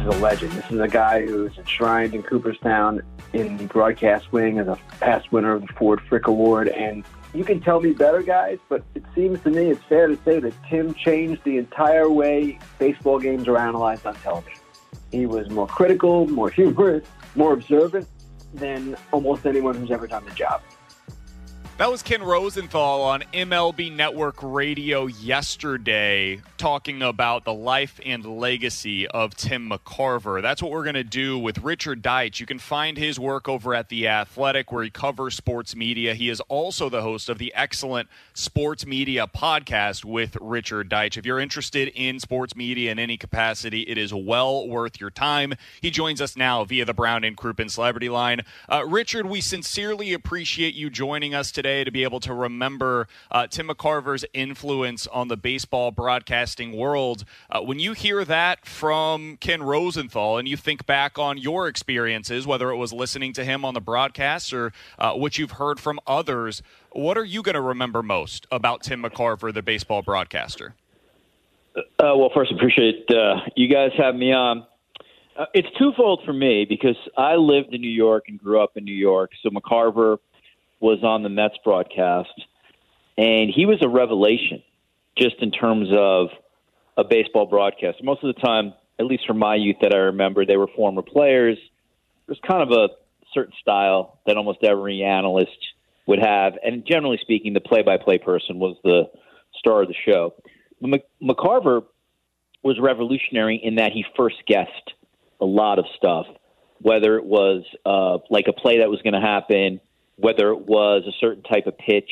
Is a legend. This is a guy who's enshrined in Cooperstown in the broadcast wing as a past winner of the Ford Frick Award. And you can tell me better, guys, but it seems to me it's fair to say that Tim changed the entire way baseball games are analyzed on television. He was more critical, more humorous, more observant than almost anyone who's ever done the job. That was Ken Rosenthal on MLB Network Radio yesterday talking about the life and legacy of Tim McCarver. That's what we're going to do with Richard Deitsch. You can find his work over at The Athletic, where he covers sports media. He is also the host of the excellent Sports Media podcast with Richard Deitsch. If you're interested in sports media in any capacity, it is well worth your time. He joins us now via the Brown and Crouppen Celebrity Line. Uh, Richard, we sincerely appreciate you joining us today to be able to remember uh, Tim McCarver's influence on the baseball broadcasting world. Uh, when you hear that from Ken Rosenthal and you think back on your experiences, whether it was listening to him on the broadcast or uh, what you've heard from others, what are you going to remember most about Tim McCarver, the baseball broadcaster? Uh, well, first, appreciate uh, you guys having me on. Uh, it's twofold for me because I lived in New York and grew up in New York. So McCarver was on the Mets broadcast, and he was a revelation just in terms of a baseball broadcast. Most of the time, at least from my youth that I remember, they were former players. There's kind of a certain style that almost every analyst would have, and generally speaking, the play-by-play person was the star of the show. McCarver was revolutionary in that he first guessed a lot of stuff, whether it was uh, like a play that was going to happen whether it was a certain type of pitch.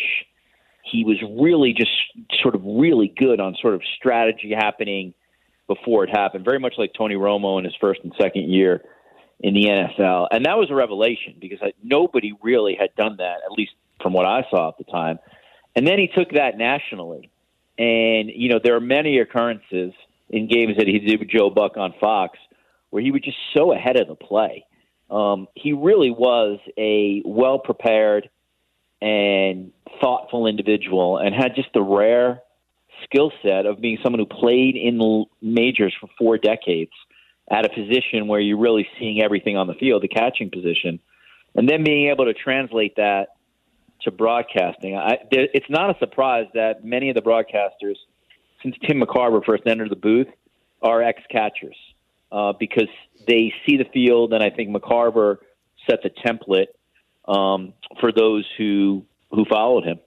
He was really just sort of really good on sort of strategy happening before it happened, very much like Tony Romo in his first and second year in the NFL. And that was a revelation because uh, nobody really had done that, at least from what I saw at the time. And then he took that nationally. And, you know, there are many occurrences in games that he did with Joe Buck on Fox where he was just so ahead of the play um, he really was a well prepared and thoughtful individual and had just the rare skill set of being someone who played in the majors for four decades at a position where you're really seeing everything on the field, the catching position, and then being able to translate that to broadcasting. I, there, it's not a surprise that many of the broadcasters, since Tim McCarver first entered the booth, are ex catchers uh, because they see the field, and I think McCarver set the template um, for those who who followed him.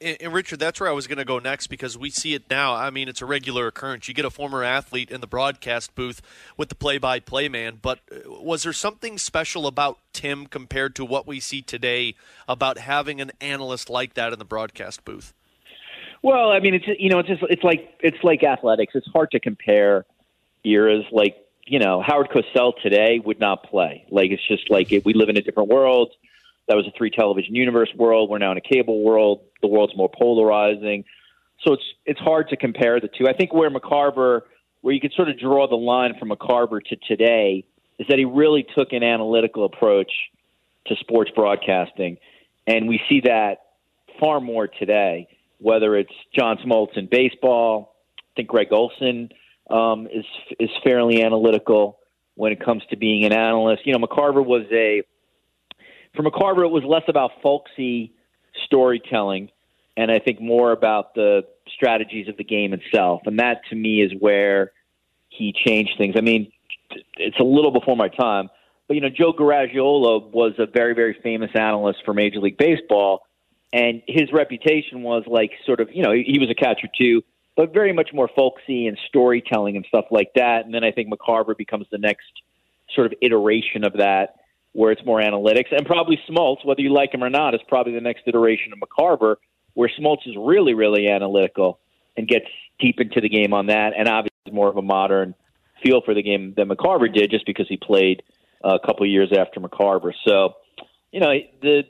And, and Richard, that's where I was going to go next because we see it now. I mean, it's a regular occurrence. You get a former athlete in the broadcast booth with the play-by-play man, but uh, was there something special about Tim compared to what we see today about having an analyst like that in the broadcast booth? Well, I mean, it's you know, it's just it's like it's like athletics. It's hard to compare eras. Like you know, Howard Cosell today would not play. Like it's just like it, we live in a different world. That was a three television universe world. We're now in a cable world. The world's more polarizing. So it's it's hard to compare the two. I think where McCarver, where you could sort of draw the line from McCarver to today, is that he really took an analytical approach to sports broadcasting, and we see that far more today. Whether it's John Smoltz in baseball, I think Greg Olsen um, is is fairly analytical when it comes to being an analyst. You know, McCarver was a for McCarver it was less about folksy storytelling and I think more about the strategies of the game itself. And that to me is where he changed things. I mean, it's a little before my time, But you know, Joe Garagiola was a very very famous analyst for Major League Baseball, and his reputation was like sort of you know he was a catcher too, but very much more folksy and storytelling and stuff like that. And then I think McCarver becomes the next sort of iteration of that, where it's more analytics, and probably Smoltz, whether you like him or not, is probably the next iteration of McCarver, where Smoltz is really really analytical and gets deep into the game on that, and obviously more of a modern feel for the game than McCarver did, just because he played a couple years after McCarver. So, you know, the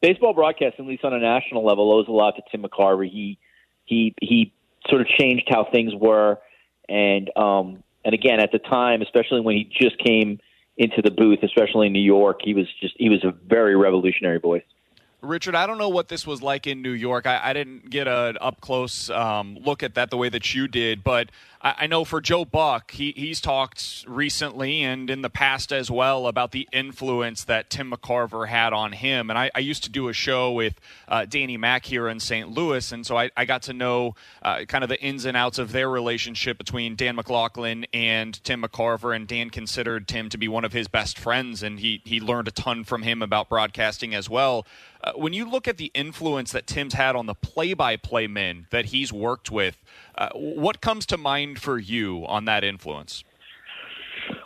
baseball broadcasting, at least on a national level, owes a lot to Tim McCarver. He he he sort of changed how things were, and um, and again at the time, especially when he just came into the booth, especially in New York, he was just he was a very revolutionary voice. Richard, I don't know what this was like in New York. I, I didn't get an up close um, look at that the way that you did, but I, I, know for Joe Buck, he, he's talked recently and in the past as well about the influence that Tim McCarver had on him. And I, I used to do a show with uh, Danny Mack here in St. Louis, and so I, got to know uh, kind of the ins and outs of their relationship between Dan McLaughlin and Tim McCarver. And Dan considered Tim to be one of his best friends, and he, he learned a ton from him about broadcasting as well. Uh, when you look at the influence that Tim's had on the play-by-play men that he's worked with, uh, what comes to mind for you on that influence?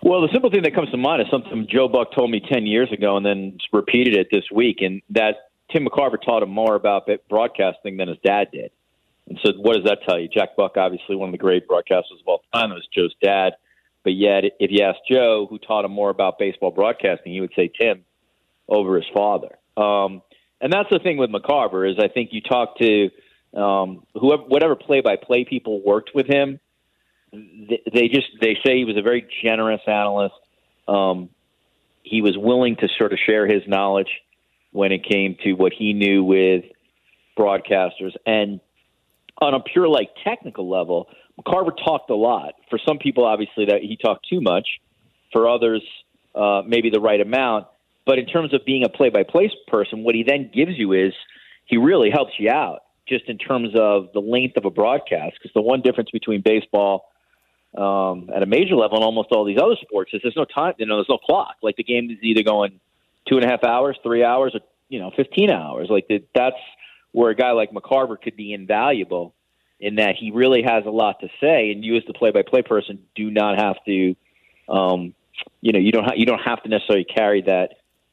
Well, the simple thing that comes to mind is something Joe Buck told me ten years ago, and then repeated it this week, and that Tim McCarver taught him more about broadcasting than his dad did. And so, what does that tell you? Jack Buck, obviously one of the great broadcasters of all time, was Joe's dad. But yet, if you ask Joe, who taught him more about baseball broadcasting, he would say Tim over his father. Um, and that's the thing with McCarver is I think you talk to um, whoever, whatever play-by-play people worked with him, they, they just they say he was a very generous analyst. Um, he was willing to sort of share his knowledge when it came to what he knew with broadcasters, and on a pure like technical level, McCarver talked a lot. For some people, obviously, that he talked too much. For others, uh, maybe the right amount. But in terms of being a play-by-play person, what he then gives you is he really helps you out just in terms of the length of a broadcast. Because the one difference between baseball um, at a major level and almost all these other sports is there's no time, you know, there's no clock. Like the game is either going two and a half hours, three hours, or you know, 15 hours. Like the, that's where a guy like McCarver could be invaluable in that he really has a lot to say, and you as the play-by-play person do not have to, um, you know, you don't ha- you don't have to necessarily carry that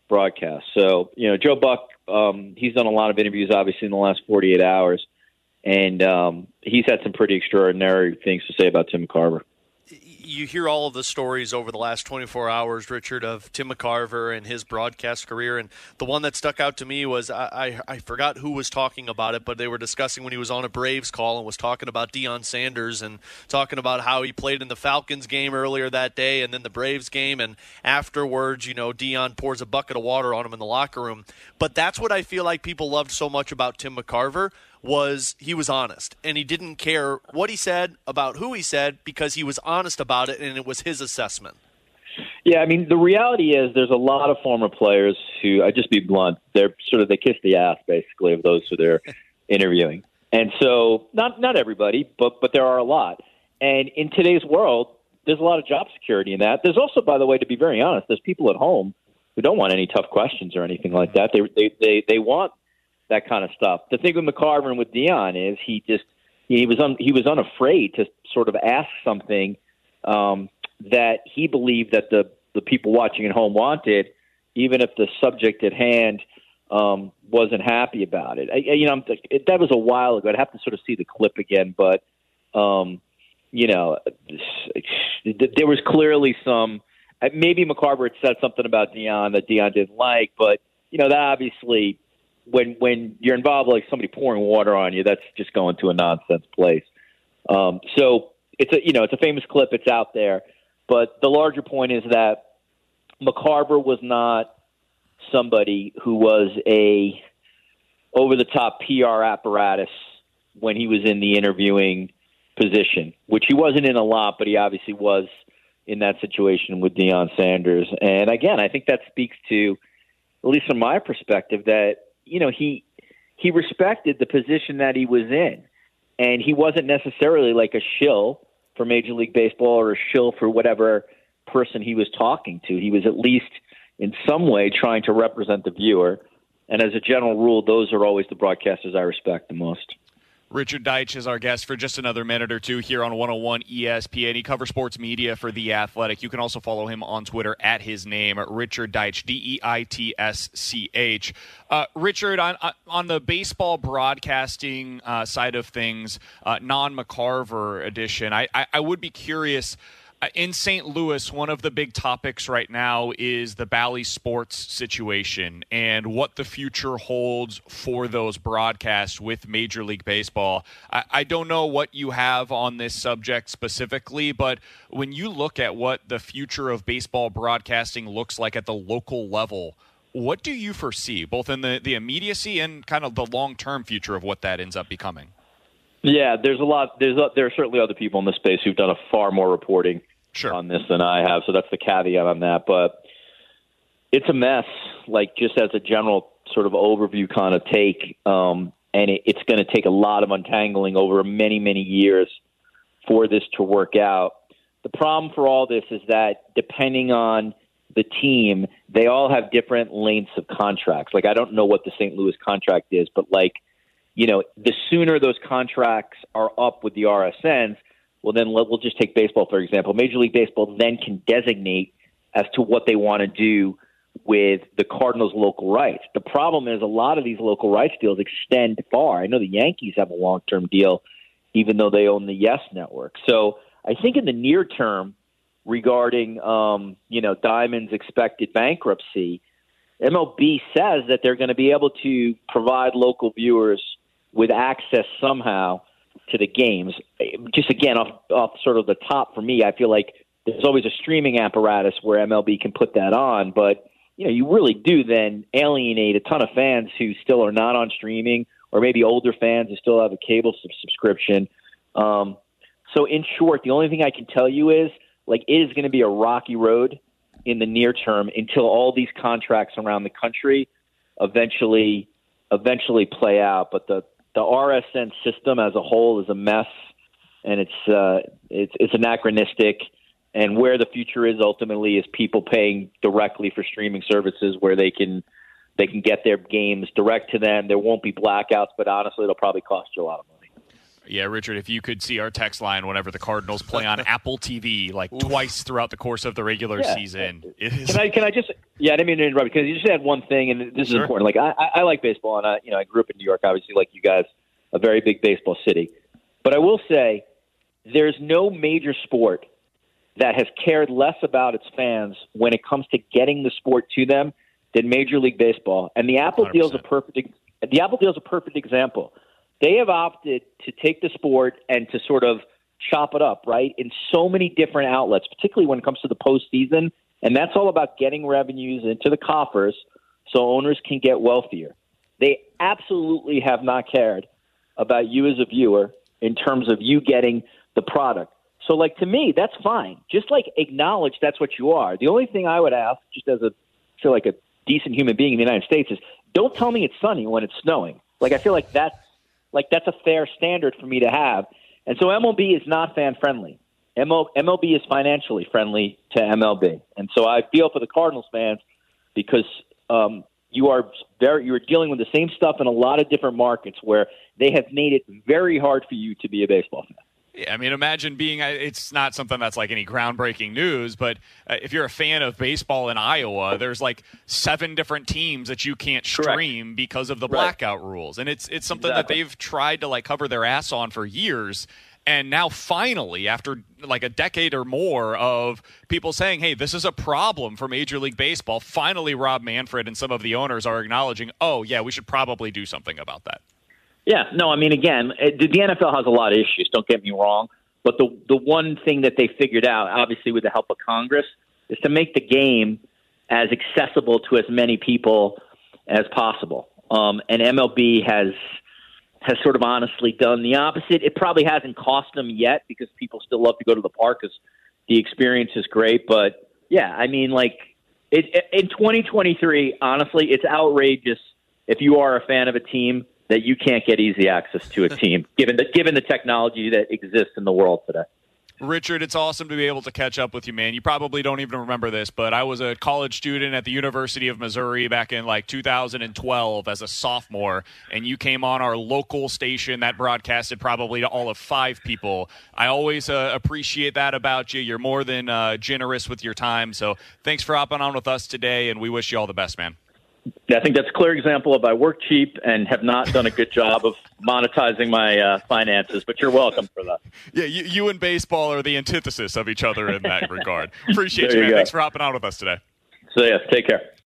broadcast. So, you know, Joe Buck, um, he's done a lot of interviews, obviously, in the last 48 hours, and um, he's had some pretty extraordinary things to say about Tim Carver you hear all of the stories over the last 24 hours, Richard, of Tim McCarver and his broadcast career. And the one that stuck out to me was I, I, I, forgot who was talking about it, but they were discussing when he was on a Braves call and was talking about Deion Sanders and talking about how he played in the Falcons game earlier that day and then the Braves game. And afterwards, you know, Deion pours a bucket of water on him in the locker room. But that's what I feel like people loved so much about Tim McCarver was he was honest and he didn't care what he said about who he said because he was honest about it and it was his assessment. Yeah, I mean the reality is there's a lot of former players who I just be blunt, they're sort of they kiss the ass basically of those who they're interviewing. And so not not everybody, but but there are a lot. And in today's world, there's a lot of job security in that. There's also by the way to be very honest, there's people at home who don't want any tough questions or anything like that. They they they, they want that kind of stuff. The thing with McCarver and with Deion is he just he was un, he was unafraid to sort of ask something um, that he believed that the the people watching at home wanted, even if the subject at hand um, wasn't happy about it. I, you know, it, that was a while ago. I'd have to sort of see the clip again, but um, you know, there was clearly some. Maybe McCarver had said something about Deion that Deion didn't like, but you know that obviously when when you're involved like somebody pouring water on you, that's just going to a nonsense place. Um, so it's a you know it's a famous clip. It's out there, but the larger point is that McCarver was not somebody who was a over the top PR apparatus when he was in the interviewing position, which he wasn't in a lot, but he obviously was in that situation with Deion Sanders. And again, I think that speaks to, at least from my perspective, that you know, he he respected the position that he was in, and he wasn't necessarily like a shill for Major League Baseball or a shill for whatever person he was talking to. He was at least in some way trying to represent the viewer. And as a general rule, those are always the broadcasters I respect the most. Richard Deitsch is our guest for just another minute or two here on 101 ESPN. He covers sports media for The Athletic. You can also follow him on Twitter at his name, Richard Deitsch, D E I T S C H. Uh, Richard, on, on the baseball broadcasting uh, side of things, uh, non McCarver edition, I, I, I would be curious uh, Uh, in St. Louis, one of the big topics right now is the Bally Sports situation and what the future holds for those broadcasts with Major League Baseball. I, I, don't know what you have on this subject specifically, but when you look at what the future of baseball broadcasting looks like at the local level, what do you foresee, both in the, the immediacy and kind of the long term future of what that ends up becoming? Yeah, there's a lot. There's a, there are certainly other people in the space who've done a far more reporting sure. on this than I have, so that's the caveat on that. But it's a mess. Like just as a general sort of overview kind of take, um, and it, it's going to take a lot of untangling over many many years for this to work out. The problem for all this is that depending on the team, they all have different lengths of contracts. Like I don't know what the St. Louis contract is, but like you know, the sooner those contracts are up with the RSNs, well, then we'll just take baseball, for example. Major League Baseball then can designate as to what they want to do with the Cardinals' local rights. The problem is a lot of these local rights deals extend far. I know the Yankees have a long term deal, even though they own the Yes Network. So I think in the near term, regarding um, you know Diamond's expected bankruptcy, MLB says that they're going to be able to provide local viewers with access somehow to the games. Just again, off, off sort of the top for me, I feel like there's always a streaming apparatus where MLB can put that on, but you know, you really do then alienate a ton of fans who still are not on streaming, or maybe older fans who still have a cable sub- subscription. Um, so, in short, the only thing I can tell you is like it is going to be a rocky road in the near term until all these contracts around the country eventually eventually play out. But the the RSN system as a whole is a mess, and it's uh, it's, it's anachronistic. And where the future is ultimately is people paying directly for streaming services where they can they can get their games direct to them. There won't be blackouts, but honestly, it'll probably cost you a lot of money. Yeah, Richard, if you could see our text line whenever the Cardinals play on Apple TV, like Oof. twice throughout the course of the regular yeah. season, is. Can I, can I just? Yeah, I didn't mean to interrupt because you just had one thing, and this sure. is important. Like I, I like baseball, and I, you know, I grew up in New York, obviously, like you guys, a very big baseball city. But I will say, there's no major sport that has cared less about its fans when it comes to getting the sport to them than Major League Baseball. And the Apple deal is a perfect. The Apple deal is a perfect example they have opted to take the sport and to sort of chop it up, right, in so many different outlets, particularly when it comes to the postseason. And that's all about getting revenues into the coffers so owners can get wealthier. They absolutely have not cared about you as a viewer in terms of you getting the product. So, like, to me, that's fine. Just like acknowledge that's what you are. The only thing I would ask, just as a feel like a decent human being in the United States, is don't tell me it's sunny when it's snowing. Like, I feel like that's like that's a fair standard for me to have. And so MLB is not fan friendly. MLB is financially friendly to MLB, and so I feel for the Cardinals fans because um, you are very you're dealing with the same stuff in a lot of different markets where they have made it very hard for you to be a baseball fan. Yeah, I mean, imagine being. It's not something that's like any groundbreaking news, but uh, if you're a fan of baseball in Iowa, there's like seven different teams that you can't stream Correct. because of the blackout right. rules, and it's it's something exactly. that they've tried to like cover their ass on for years. And now, finally, after like a decade or more of people saying, "Hey, this is a problem for Major League Baseball," finally, Rob Manfred and some of the owners are acknowledging, "Oh, yeah, we should probably do something about that." Yeah, no, I mean, again, it, the NFL has a lot of issues. Don't get me wrong, but the the one thing that they figured out, obviously with the help of Congress, is to make the game as accessible to as many people as possible. Um, and MLB has has sort of honestly done the opposite. It probably hasn't cost them yet because people still love to go to the park because the experience is great. But yeah, I mean, like it, in 2023, honestly, it's outrageous if you are a fan of a team that you can't get easy access to a team given the given the technology that exists in the world today. Richard, it's awesome to be able to catch up with you, man. You probably don't even remember this, but I was a college student at the University of Missouri back in like 2012 as a sophomore, and you came on our local station that broadcasted probably to all of five people. I always uh, appreciate that about you. You're more than uh, generous with your time. So thanks for hopping on with us today, and we wish you all the best, man. I think that's a clear example of I work cheap and have not done a good job of monetizing my uh, finances. But you're welcome for that. Yeah, you, you, and baseball are the antithesis of each other in that regard. Appreciate you, you man. Go. Thanks for hopping on with us today. So, yes, take care.